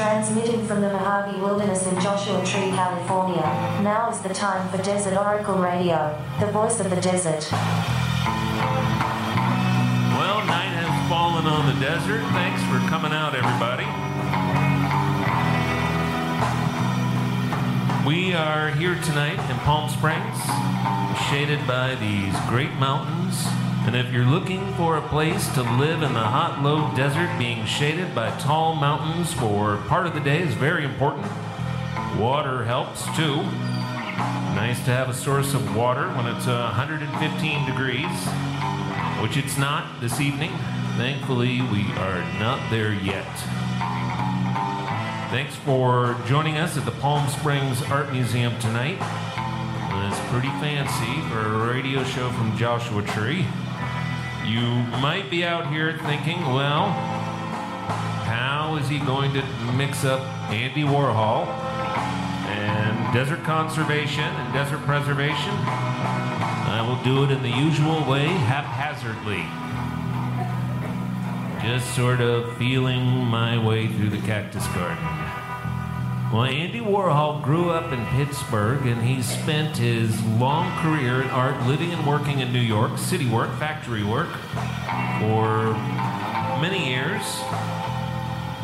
Transmitting from the Mojave Wilderness in Joshua Tree, California. Now is the time for Desert Oracle Radio, the voice of the desert. Well, night has fallen on the desert. Thanks for coming out, everybody. We are here tonight in Palm Springs, shaded by these great mountains. And if you're looking for a place to live in the hot, low desert, being shaded by tall mountains for part of the day is very important. Water helps too. Nice to have a source of water when it's uh, 115 degrees, which it's not this evening. Thankfully, we are not there yet. Thanks for joining us at the Palm Springs Art Museum tonight. It's pretty fancy for a radio show from Joshua Tree. You might be out here thinking, well, how is he going to mix up Andy Warhol and desert conservation and desert preservation? I will do it in the usual way, haphazardly. Just sort of feeling my way through the cactus garden. Well, Andy Warhol grew up in Pittsburgh and he spent his long career in art living and working in New York, city work, factory work, for many years.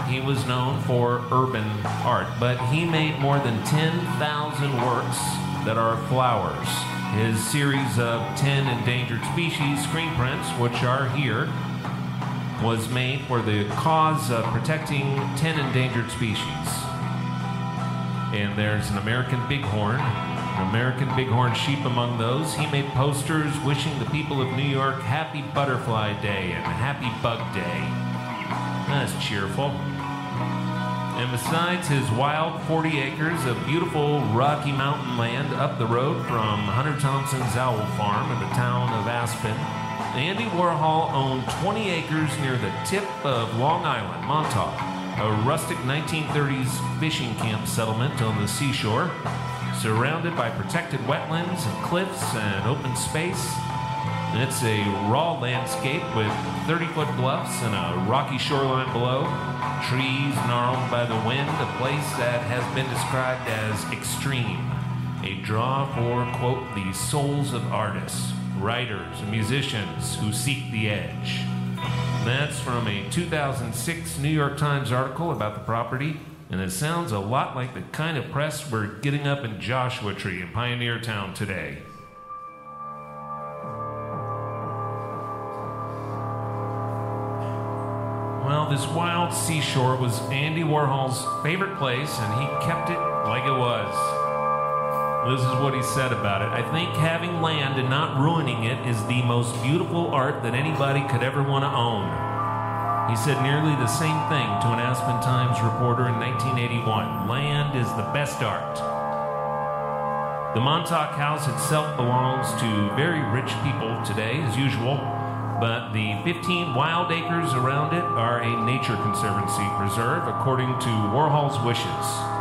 He was known for urban art, but he made more than 10,000 works that are flowers. His series of 10 endangered species screen prints, which are here, was made for the cause of protecting 10 endangered species and there's an American bighorn, an American bighorn sheep among those. He made posters wishing the people of New York happy Butterfly Day and Happy Bug Day. That's cheerful. And besides his wild 40 acres of beautiful Rocky Mountain land up the road from Hunter Thompson's owl farm in the town of Aspen, Andy Warhol owned 20 acres near the tip of Long Island, Montauk a rustic 1930s fishing camp settlement on the seashore, surrounded by protected wetlands and cliffs and open space. It's a raw landscape with 30 foot bluffs and a rocky shoreline below, trees gnarled by the wind, a place that has been described as extreme, a draw for, quote, the souls of artists, writers, and musicians who seek the edge. That's from a 2006 New York Times article about the property, and it sounds a lot like the kind of press we're getting up in Joshua Tree in Pioneer Town today. Well, this wild seashore was Andy Warhol's favorite place, and he kept it like it was. This is what he said about it. I think having land and not ruining it is the most beautiful art that anybody could ever want to own. He said nearly the same thing to an Aspen Times reporter in 1981 Land is the best art. The Montauk House itself belongs to very rich people today, as usual, but the 15 wild acres around it are a nature conservancy preserve according to Warhol's wishes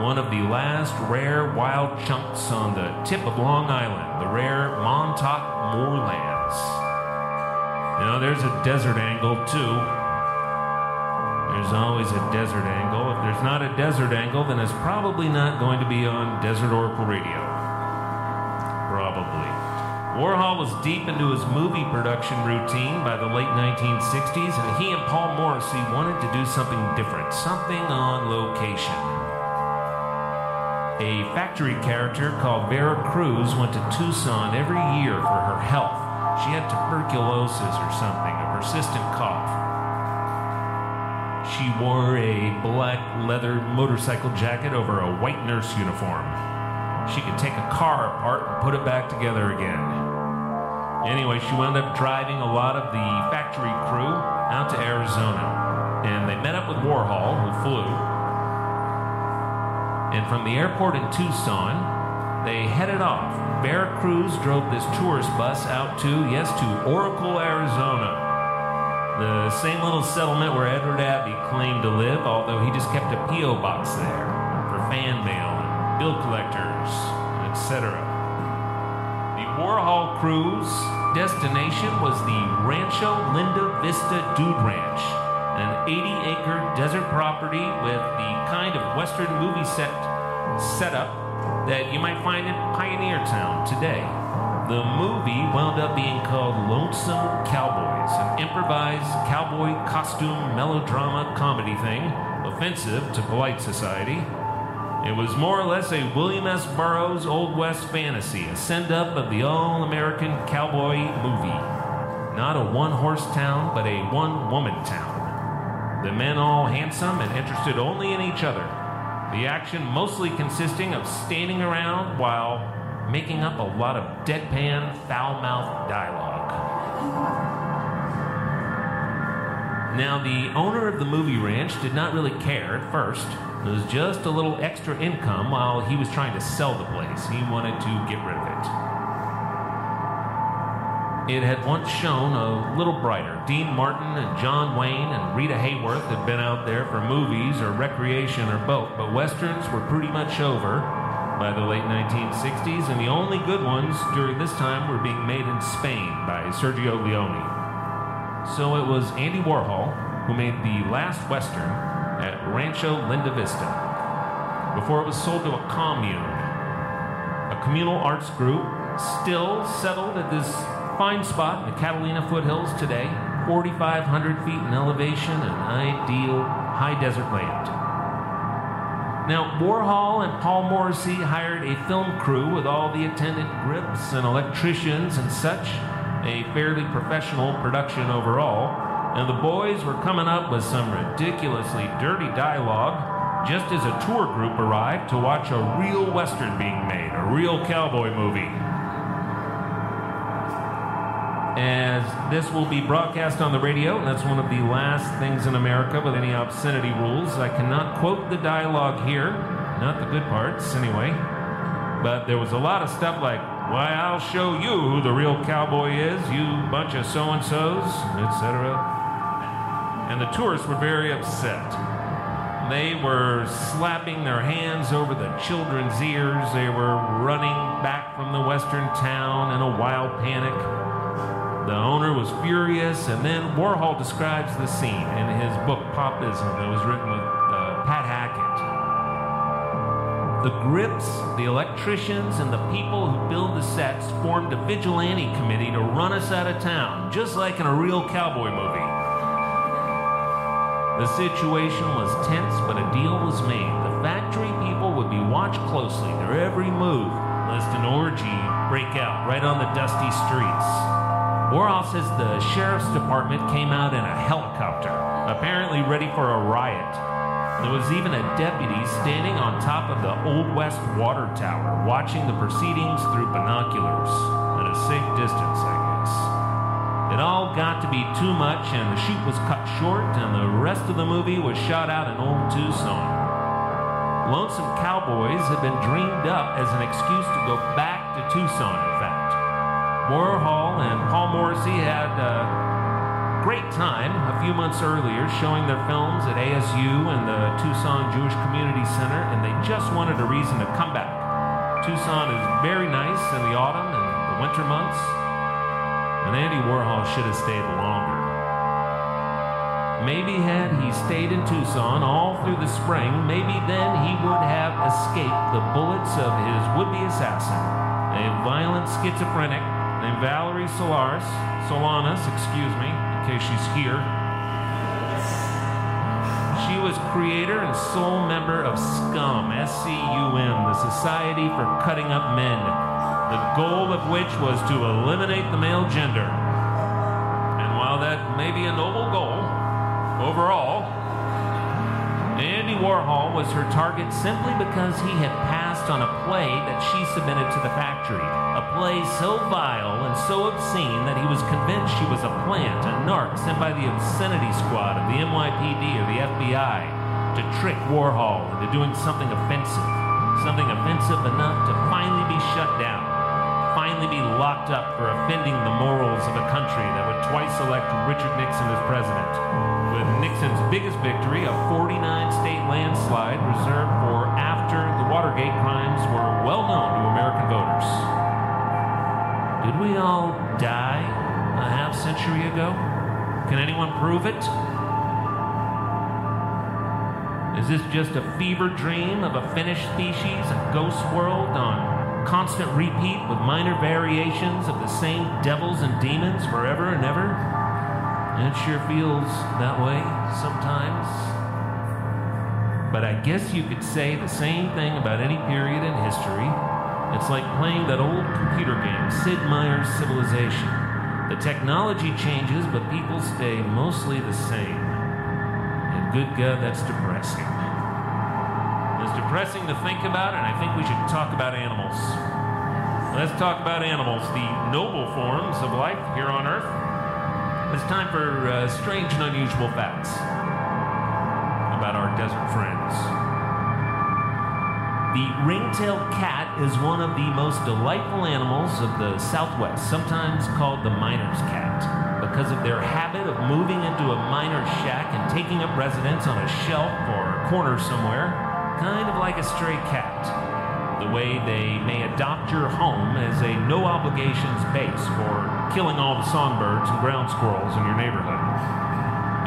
one of the last rare wild chunks on the tip of Long Island, the rare Montauk moorlands. You know, there's a desert angle too. There's always a desert angle. If there's not a desert angle, then it's probably not going to be on Desert Oracle Radio. Probably. Warhol was deep into his movie production routine by the late 1960s, and he and Paul Morrissey wanted to do something different, something on location. A factory character called Vera Cruz went to Tucson every year for her health. She had tuberculosis or something, a persistent cough. She wore a black leather motorcycle jacket over a white nurse uniform. She could take a car apart and put it back together again. Anyway, she wound up driving a lot of the factory crew out to Arizona. And they met up with Warhol, who flew. And from the airport in Tucson, they headed off. Vera Cruz drove this tourist bus out to, yes, to Oracle, Arizona. The same little settlement where Edward Abbey claimed to live, although he just kept a P.O. box there for fan mail and bill collectors, etc. The Warhol Crew's destination was the Rancho Linda Vista Dude Ranch, an 80 acre desert property with the kind of Western movie set setup that you might find in Pioneer Town today. The movie wound up being called Lonesome Cowboys, an improvised cowboy costume melodrama comedy thing, offensive to polite society. It was more or less a William S. Burroughs Old West fantasy, a send up of the all American cowboy movie. Not a one horse town, but a one woman town. The men all handsome and interested only in each other. The action mostly consisting of standing around while making up a lot of deadpan, foul mouthed dialogue. Now, the owner of the movie ranch did not really care at first. It was just a little extra income while he was trying to sell the place. He wanted to get rid of it. It had once shown a little brighter. Dean Martin and John Wayne and Rita Hayworth had been out there for movies or recreation or both, but westerns were pretty much over by the late 1960s, and the only good ones during this time were being made in Spain by Sergio Leone. So it was Andy Warhol who made the last western at Rancho Linda Vista before it was sold to a commune, a communal arts group still settled at this fine spot in the Catalina foothills today, 4,500 feet in elevation an ideal high desert land. Now, Warhol and Paul Morrissey hired a film crew with all the attendant grips and electricians and such, a fairly professional production overall and the boys were coming up with some ridiculously dirty dialogue just as a tour group arrived to watch a real Western being made, a real cowboy movie. As this will be broadcast on the radio, and that's one of the last things in America with any obscenity rules. I cannot quote the dialogue here, not the good parts anyway. But there was a lot of stuff like, Why, I'll show you who the real cowboy is, you bunch of so and so's, etc and the tourists were very upset. They were slapping their hands over the children's ears. They were running back from the western town in a wild panic. The owner was furious, and then Warhol describes the scene in his book Popism that was written with uh, Pat Hackett. The grips, the electricians, and the people who build the sets formed a vigilante committee to run us out of town, just like in a real cowboy movie. The situation was tense, but a deal was made. The factory people would be watched closely, their every move, lest an orgy break out right on the dusty streets. Warhol says the sheriff's department came out in a helicopter, apparently ready for a riot. There was even a deputy standing on top of the Old West water tower, watching the proceedings through binoculars at a safe distance, I guess. It all got to be too much, and the shoot was cut short, and the rest of the movie was shot out in old Tucson. Lonesome Cowboys had been dreamed up as an excuse to go back to Tucson. Warhol and Paul Morrissey had a great time a few months earlier showing their films at ASU and the Tucson Jewish Community Center, and they just wanted a reason to come back. Tucson is very nice in the autumn and the winter months, and Andy Warhol should have stayed longer. Maybe had he stayed in Tucson all through the spring, maybe then he would have escaped the bullets of his would-be assassin, a violent schizophrenic named Valerie Solaris, Solanas, excuse me, in case she's here. She was creator and sole member of SCUM, S-C-U-M, the Society for Cutting Up Men, the goal of which was to eliminate the male gender. And while that may be a noble goal, overall, Andy Warhol was her target simply because he had passed on a play that she submitted to the factory. A play so vile and so obscene that he was convinced she was a plant, a narc sent by the obscenity squad of the NYPD or the FBI to trick Warhol into doing something offensive, something offensive enough to finally be shut down. Finally be locked up for offending the morals of a country that would twice elect Richard Nixon as president, with Nixon's biggest victory, a 49 state landslide reserved for Watergate crimes were well known to American voters. Did we all die a half century ago? Can anyone prove it? Is this just a fever dream of a finished species, a ghost world on constant repeat with minor variations of the same devils and demons forever and ever? It sure feels that way sometimes. But I guess you could say the same thing about any period in history. It's like playing that old computer game, Sid Meier's Civilization. The technology changes, but people stay mostly the same. And good God, that's depressing. It's depressing to think about, and I think we should talk about animals. Let's talk about animals, the noble forms of life here on Earth. It's time for uh, strange and unusual facts about our desert friends. The ring-tailed cat is one of the most delightful animals of the Southwest, sometimes called the miner's cat, because of their habit of moving into a miner's shack and taking up residence on a shelf or a corner somewhere, kind of like a stray cat. The way they may adopt your home as a no obligations base for killing all the songbirds and ground squirrels in your neighborhood.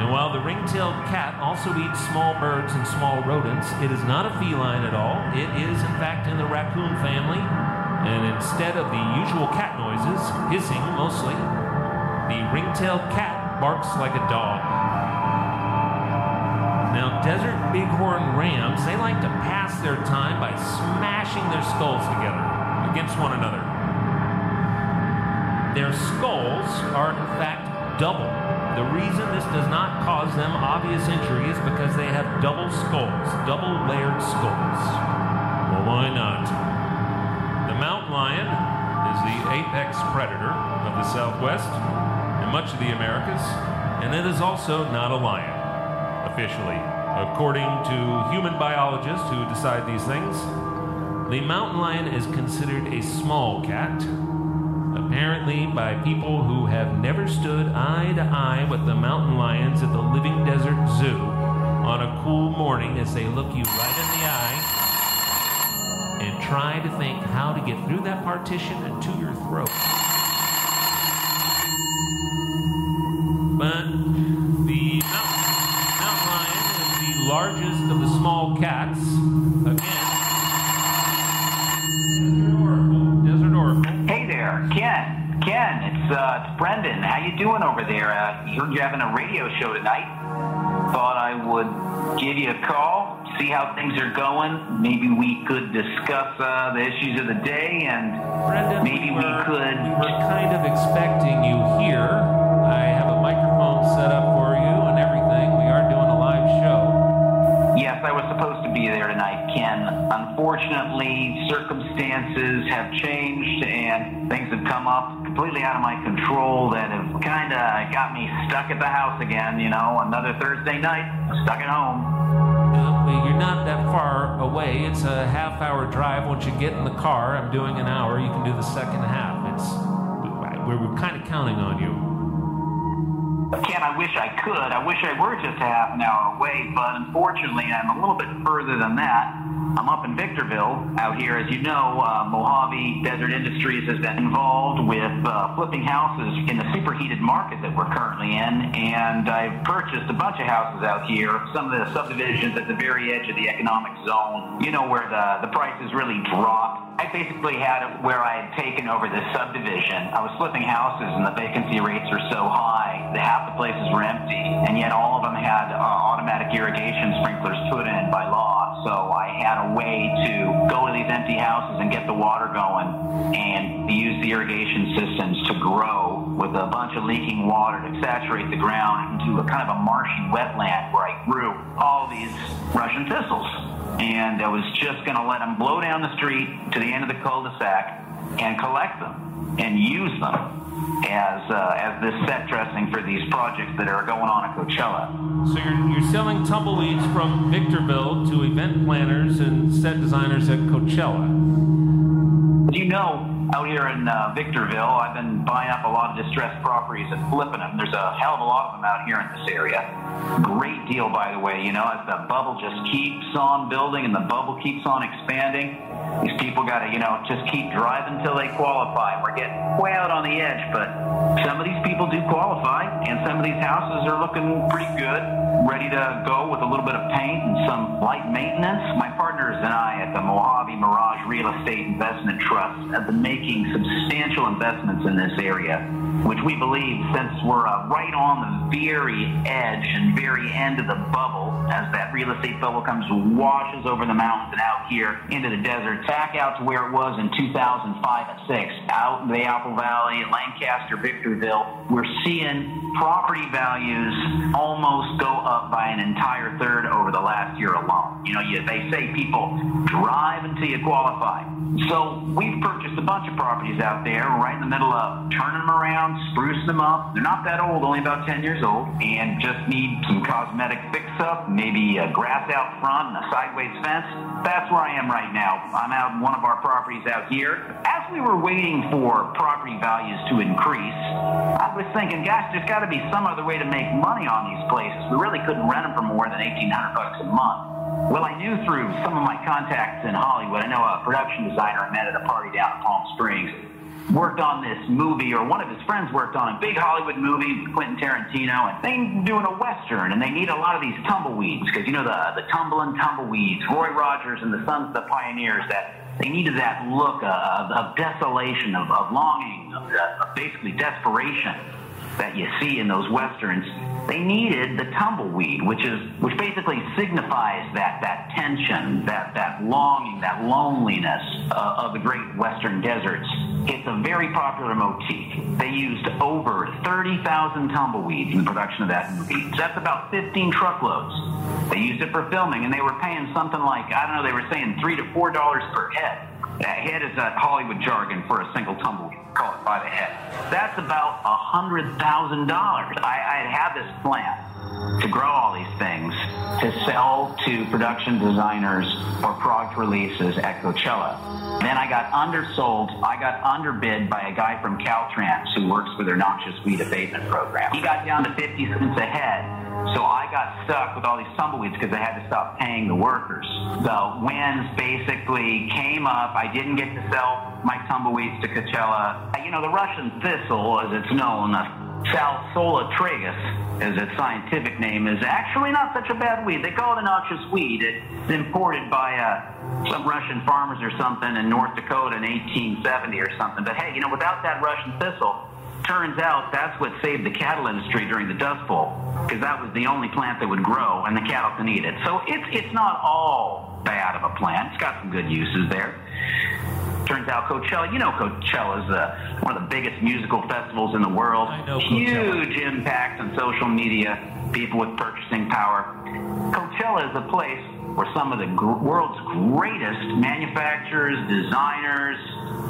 And while the ring-tailed cat also eats small birds and small rodents, it is not a feline at all. It is, in fact, in the raccoon family. And instead of the usual cat noises, hissing mostly, the ring-tailed cat barks like a dog. Now, desert bighorn rams, they like to pass their time by smashing their skulls together against one another. Their skulls are, in fact, double. The reason this does not cause them obvious injury is because they have double skulls, double layered skulls. Well, why not? The mountain lion is the apex predator of the Southwest and much of the Americas, and it is also not a lion, officially. According to human biologists who decide these things, the mountain lion is considered a small cat, apparently by people who have never stood eye to eye with the mountain lions at the Living Desert Zoo on a cool morning as they look you right in the eye and try to think how to get through that partition and to your throat. But the mountain, mountain lion is the largest of the small cats. Heard you're having a radio show tonight. Thought I would give you a call, see how things are going. Maybe we could discuss uh, the issues of the day, and Brendan, maybe we, were, could. We were kind of expecting you here. I have a microphone set up for you and everything. We are doing a live show. Yes, I was supposed to be there tonight, Ken. Unfortunately, circumstances have changed and things have come up completely out of my control that have kind of got me stuck at the house again. You know, another Thursday night, stuck at home. You're not that far away. It's a half hour drive. Once you get in the car, I'm doing an hour. You can do the second half. It's we're kind of counting on you. Ken, I wish I could. I wish I were just a half an hour away, but unfortunately, I'm a little bit further than that. I'm up in Victorville. Out here, as you know, uh, Mojave Desert Industries has been involved with uh, flipping houses in the superheated market that we're currently in, and I've purchased a bunch of houses out here, some of the subdivisions at the very edge of the economic zone, you know, where the, the prices really drop. I basically had it where I had taken over this subdivision. I was flipping houses, and the vacancy rates were so high that half places were empty, and yet all of them had uh, automatic irrigation sprinklers put in by law. So I had a way to go to these empty houses and get the water going and use the irrigation systems to grow with a bunch of leaking water to saturate the ground into a kind of a marshy wetland where I grew all these Russian thistles. And I was just going to let them blow down the street to the end of the cul-de-sac and collect them and use them as uh, as this set dressing for these projects that are going on at Coachella. So you're, you're selling tumbleweeds from Victorville to event planners and set designers at Coachella. Do you know out here in uh, Victorville, I've been buying up a lot of distressed properties and flipping them. There's a hell of a lot of them out here in this area. Great deal, by the way. You know, as the bubble just keeps on building and the bubble keeps on expanding, These people got to, you know, just keep driving until they qualify. We're getting way out on the edge, but some of these people do qualify, and some of these houses are looking pretty good, ready to go with a little bit of paint and some light maintenance. My partners and I at the Mojave Mirage Real Estate Investment Trust have been making substantial investments in this area, which we believe, since we're uh, right on the very edge and very end of the bubble, as that real estate bubble comes washes over the mountains and out here into the desert, back out to where it was in 2005 and 6, out in the Apple Valley, Lancaster, Victorville, we're seeing property values almost go up by an entire third over the last year alone. You know, you, they say people drive until you qualify. So we've purchased a bunch of properties out there right in the middle of turning them around, sprucing them up. They're not that old, only about 10 years old, and just need some cosmetic fix up, maybe a grass out front and a sideways fence. That's where I am right now. I'm out in one of our properties out here. As we were waiting for property values to increase, I was thinking, gosh, there's got to be some other way to make money on these places. We really couldn't rent them for more than 1800 bucks a month. Well, I knew through some of my contacts in Hollywood, I know a production designer I met at a party down in Palm Springs worked on this movie, or one of his friends worked on a big Hollywood movie with Quentin Tarantino, and they're doing a western, and they need a lot of these tumbleweeds because you know the the tumbling tumbleweeds, Roy Rogers and the Sons of the Pioneers. That they needed that look uh, of, of desolation, of, of longing, of, of basically desperation that you see in those westerns. They needed the tumbleweed, which is which basically signifies that that tension, that that longing, that loneliness uh, of the great western deserts. It's a very popular motif. They used over 30,000 tumbleweeds in the production of that movie. So that's about 15 truckloads. They used it for filming, and they were paying something like I don't know. They were saying three to four dollars per head. That head is that Hollywood jargon for a single tumbleweed. Call it by the head. That's about a hundred thousand dollars. I, I had this plan to grow all these things to sell to production designers for product releases at Coachella. Then I got undersold. I got underbid by a guy from Caltrans who works for their noxious weed abatement program. He got down to 50 cents a head. So I got stuck with all these tumbleweeds because I had to stop paying the workers. The winds basically came up. I didn't get to sell my tumbleweeds to Coachella. You know, the Russian thistle, as it's known, Salsola tragus, as its scientific name, is actually not such a bad weed. They call it a noxious weed. It's imported by uh, some Russian farmers or something in North Dakota in 1870 or something. But hey, you know, without that Russian thistle, turns out that's what saved the cattle industry during the Dust Bowl because that was the only plant that would grow and the cattle can eat it. So it's it's not all bad of a plant. It's got some good uses there. Turns out Coachella, you know Coachella is uh, one of the biggest musical festivals in the world. I know Huge impact on social media, people with purchasing power. Coachella is a place where some of the gr- world's greatest manufacturers, designers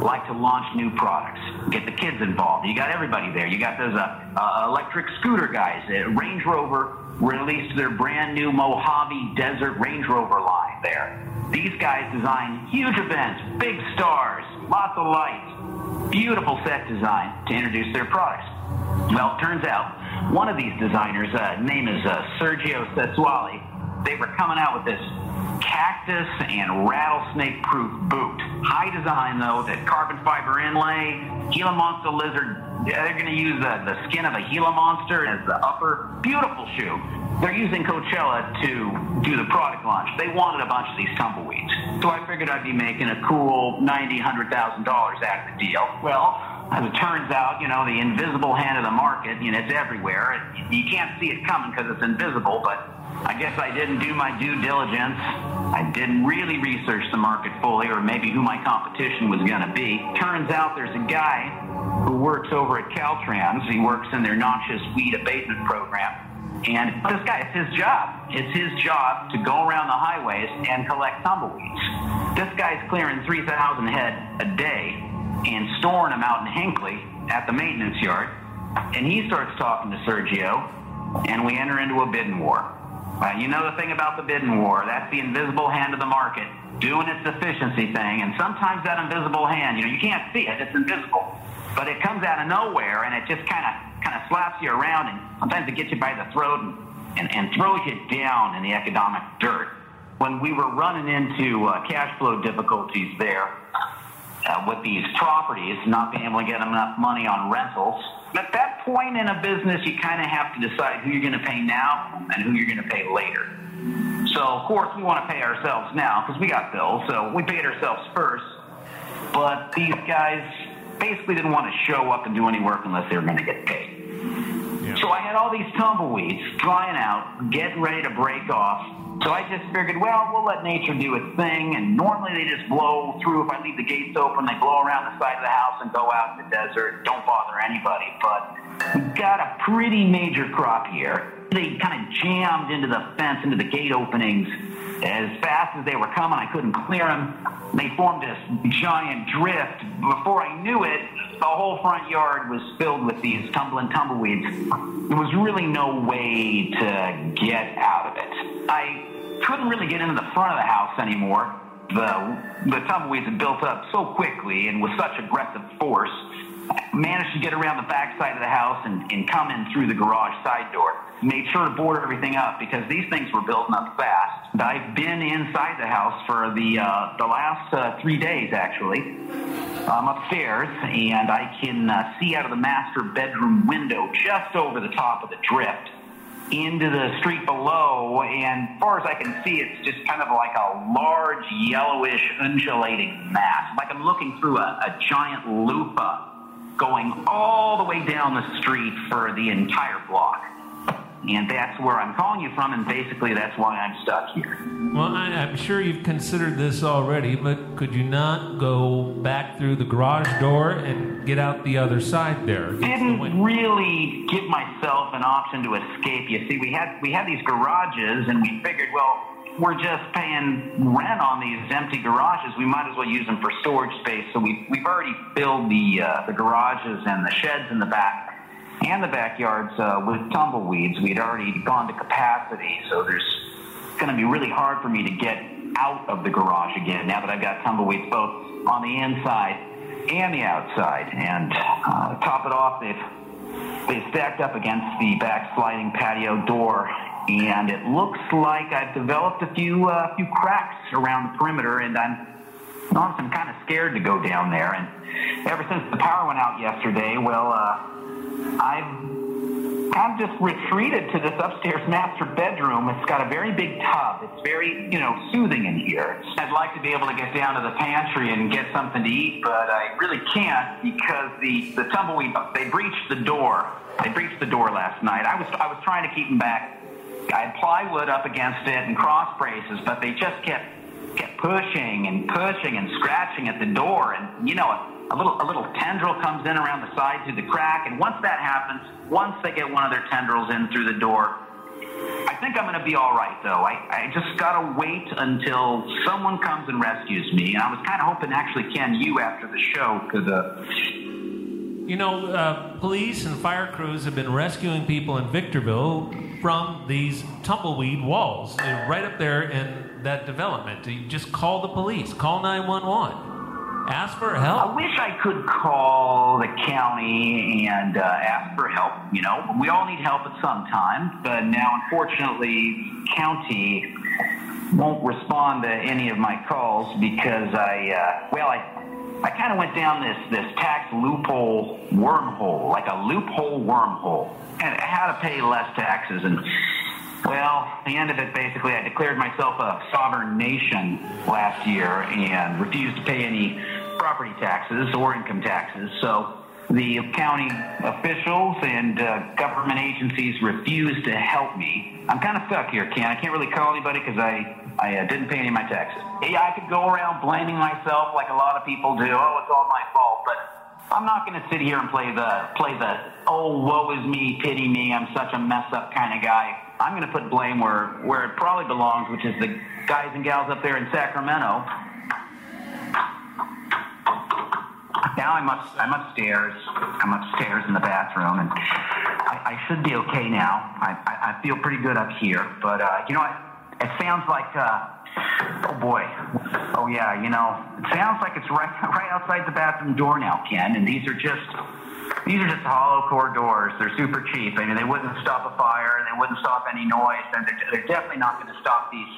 like to launch new products, get the kids involved. You got everybody there. You got those uh, uh, electric scooter guys. Uh, Range Rover released their brand new Mojave Desert Range Rover line there. These guys design huge events, big stars, lots of lights, beautiful set design to introduce their products. Well, it turns out one of these designers, uh, name is uh, Sergio Sessuali, they were coming out with this cactus and rattlesnake proof boot. High design though, that carbon fiber inlay, Gila monster lizard. They're going to use the, the skin of a Gila monster as the upper. Beautiful shoe. They're using Coachella to do the product launch. They wanted a bunch of these tumbleweeds. So I figured I'd be making a cool ninety, hundred thousand dollars out of the deal. Well, as it turns out, you know, the invisible hand of the market, you know, it's everywhere. You can't see it coming because it's invisible, but I guess I didn't do my due diligence. I didn't really research the market fully or maybe who my competition was going to be. Turns out there's a guy who works over at Caltrans. He works in their noxious weed abatement program. And this guy, it's his job. It's his job to go around the highways and collect tumbleweeds. This guy's clearing 3,000 head a day and storing them out in Hinkley at the maintenance yard. And he starts talking to Sergio, and we enter into a bidding war. Uh, you know the thing about the bidding war, that's the invisible hand of the market doing its efficiency thing. And sometimes that invisible hand, you know, you can't see it, it's invisible. But it comes out of nowhere and it just kind of kind of slaps you around and sometimes it gets you by the throat and, and, and throws you down in the economic dirt. when we were running into uh, cash flow difficulties there uh, with these properties, not being able to get enough money on rentals. At that point in a business, you kind of have to decide who you're going to pay now and who you're going to pay later. So, of course, we want to pay ourselves now because we got bills, so we paid ourselves first. But these guys basically didn't want to show up and do any work unless they were going to get paid. So I had all these tumbleweeds drying out, getting ready to break off. So I just figured, well, we'll let nature do its thing. And normally they just blow through. If I leave the gates open, they blow around the side of the house and go out in the desert. Don't bother anybody. But we got a pretty major crop here. They kind of jammed into the fence, into the gate openings as fast as they were coming. I couldn't clear them. They formed this giant drift. Before I knew it, the whole front yard was filled with these tumbling tumbleweeds. There was really no way to get out of it. I couldn't really get into the front of the house anymore. The, the tumbleweeds had built up so quickly and with such aggressive force. Managed to get around the back side of the house and, and come in through the garage side door. Made sure to board everything up because these things were building up fast. I've been inside the house for the uh, the last uh, three days actually. I'm upstairs and I can uh, see out of the master bedroom window just over the top of the drift into the street below. And as far as I can see, it's just kind of like a large yellowish undulating mass. Like I'm looking through a, a giant loofah going all the way down the street for the entire block. And that's where I'm calling you from, and basically that's why I'm stuck here. Well, I, I'm sure you've considered this already, but could you not go back through the garage door and get out the other side there? Didn't wind? really give myself an option to escape. You see, we had we had these garages, and we figured, well, we're just paying rent on these empty garages. We might as well use them for storage space. So we we've already filled the uh, the garages and the sheds in the back and the backyards uh, with tumbleweeds. We'd already gone to capacity, so there's going to be really hard for me to get out of the garage again now that I've got tumbleweeds both on the inside and the outside. And uh, top it off, they've they've stacked up against the back sliding patio door, and it looks like I've developed a few uh, few cracks around the perimeter, and I'm honest, I'm kind of scared to go down there. And ever since the power went out yesterday, well, uh, I've of just retreated to this upstairs master bedroom. It's got a very big tub. It's very, you know, soothing in here. I'd like to be able to get down to the pantry and get something to eat, but I really can't because the, the tumbleweed, they breached the door. They breached the door last night. I was, I was trying to keep them back. I had plywood up against it and cross braces, but they just kept, kept pushing and pushing and scratching at the door. And, you know, a little a little tendril comes in around the side through the crack, and once that happens, once they get one of their tendrils in through the door, I think I'm going to be all right. Though I, I just got to wait until someone comes and rescues me. And I was kind of hoping, actually, Ken, you after the show could. Uh, You know, uh, police and fire crews have been rescuing people in Victorville from these tumbleweed walls uh, right up there in that development. You just call the police, call 911, ask for help. I wish I could call the county and uh, ask for help. You know, we all need help at some time, but now, unfortunately, county won't respond to any of my calls because I, uh, well, I, I kind of went down this this tax loophole wormhole, like a loophole wormhole, and how to pay less taxes and. Well, the end of it basically, I declared myself a sovereign nation last year and refused to pay any property taxes or income taxes. So the county officials and uh, government agencies refused to help me. I'm kind of stuck here, Ken. I can't really call anybody because I, I uh, didn't pay any of my taxes. Yeah, I could go around blaming myself like a lot of people do. Oh, it's all my fault. But I'm not going to sit here and play the play the oh woe is me, pity me, I'm such a mess up kind of guy. I'm going to put blame where where it probably belongs, which is the guys and gals up there in Sacramento. Now I'm up I'm upstairs. I'm upstairs in the bathroom, and I, I should be okay now. I, I, I feel pretty good up here, but uh, you know what? It sounds like. Uh, Oh boy. Oh yeah, you know, it sounds like it's right right outside the bathroom door now, Ken, and these are just these are just hollow core doors. They're super cheap. I mean, they wouldn't stop a fire, and they wouldn't stop any noise, and they're, they're definitely not going to stop these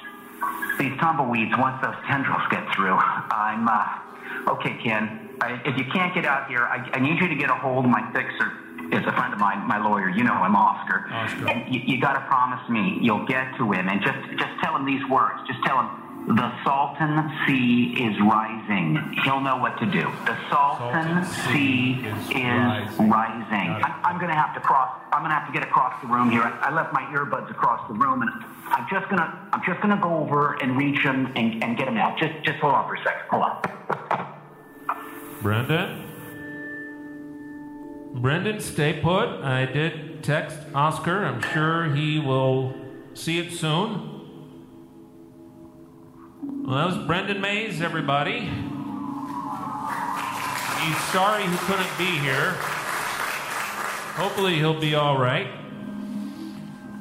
these tumbleweeds, once those tendrils get through, I'm, uh, okay, Ken. I, if you can't get out here, I, I need you to get a hold of my fixer. It's a friend of mine, my lawyer. You know him, Oscar. Oscar. And you, you got to promise me you'll get to him and just just tell him these words. Just tell him the Salton Sea is rising. He'll know what to do. The Salton, Salton Sea Sea is is, rising. rising. I'm, I'm going to have to cross. I'm going to have to get across the room here. I, I left my earbuds across the room, and I'm just going to. I'm just going to go over and reach him and, and get him out. Just just hold on for a second. Hold on. Brendan? Brendan, stay put. I did text Oscar. I'm sure he will see it soon. Well, that was Brendan Mays, everybody. He's sorry he couldn't be here. Hopefully, he'll be all right.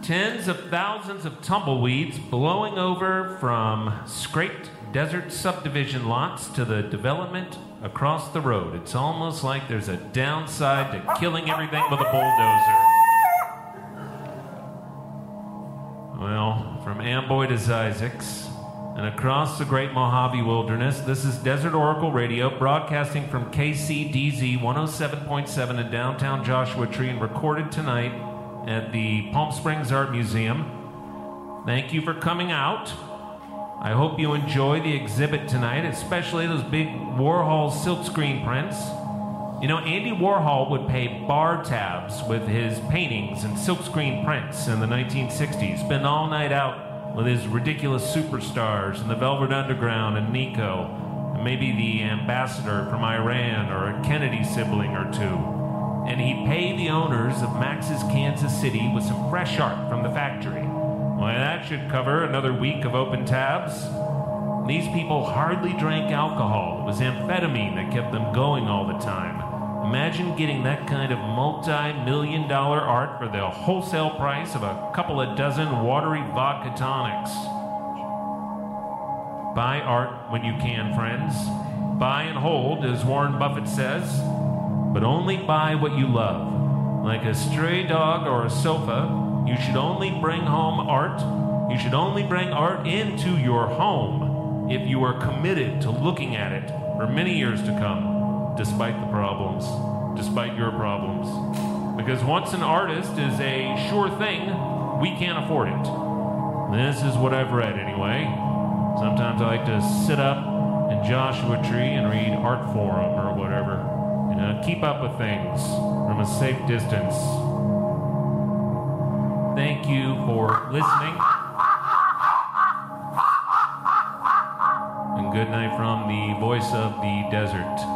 Tens of thousands of tumbleweeds blowing over from scraped desert subdivision lots to the development across the road. It's almost like there's a downside to killing everything with a bulldozer. Well, from Amboy to Isaacs and across the great Mojave Wilderness, this is Desert Oracle Radio broadcasting from KCDZ 107.7 in downtown Joshua Tree and recorded tonight at the Palm Springs Art Museum. Thank you for coming out. I hope you enjoy the exhibit tonight, especially those big Warhol silkscreen prints. You know, Andy Warhol would pay bar tabs with his paintings and silkscreen prints in the 1960s, spend all night out with his ridiculous superstars and the Velvet Underground and Nico, and maybe the ambassador from Iran or a Kennedy sibling or two. And he'd pay the owners of Max's Kansas City with some fresh art from the factory. Why, that should cover another week of open tabs. These people hardly drank alcohol. It was amphetamine that kept them going all the time. Imagine getting that kind of multi million dollar art for the wholesale price of a couple of dozen watery vodka tonics. Buy art when you can, friends. Buy and hold, as Warren Buffett says, but only buy what you love. Like a stray dog or a sofa, you should only bring home art. You should only bring art into your home if you are committed to looking at it for many years to come, despite the problems, despite your problems. Because once an artist is a sure thing, we can't afford it. This is what I've read anyway. Sometimes I like to sit up in Joshua Tree and read Art Forum or whatever. You know, keep up with things from a safe distance. Thank you for listening. And good night from the voice of the desert.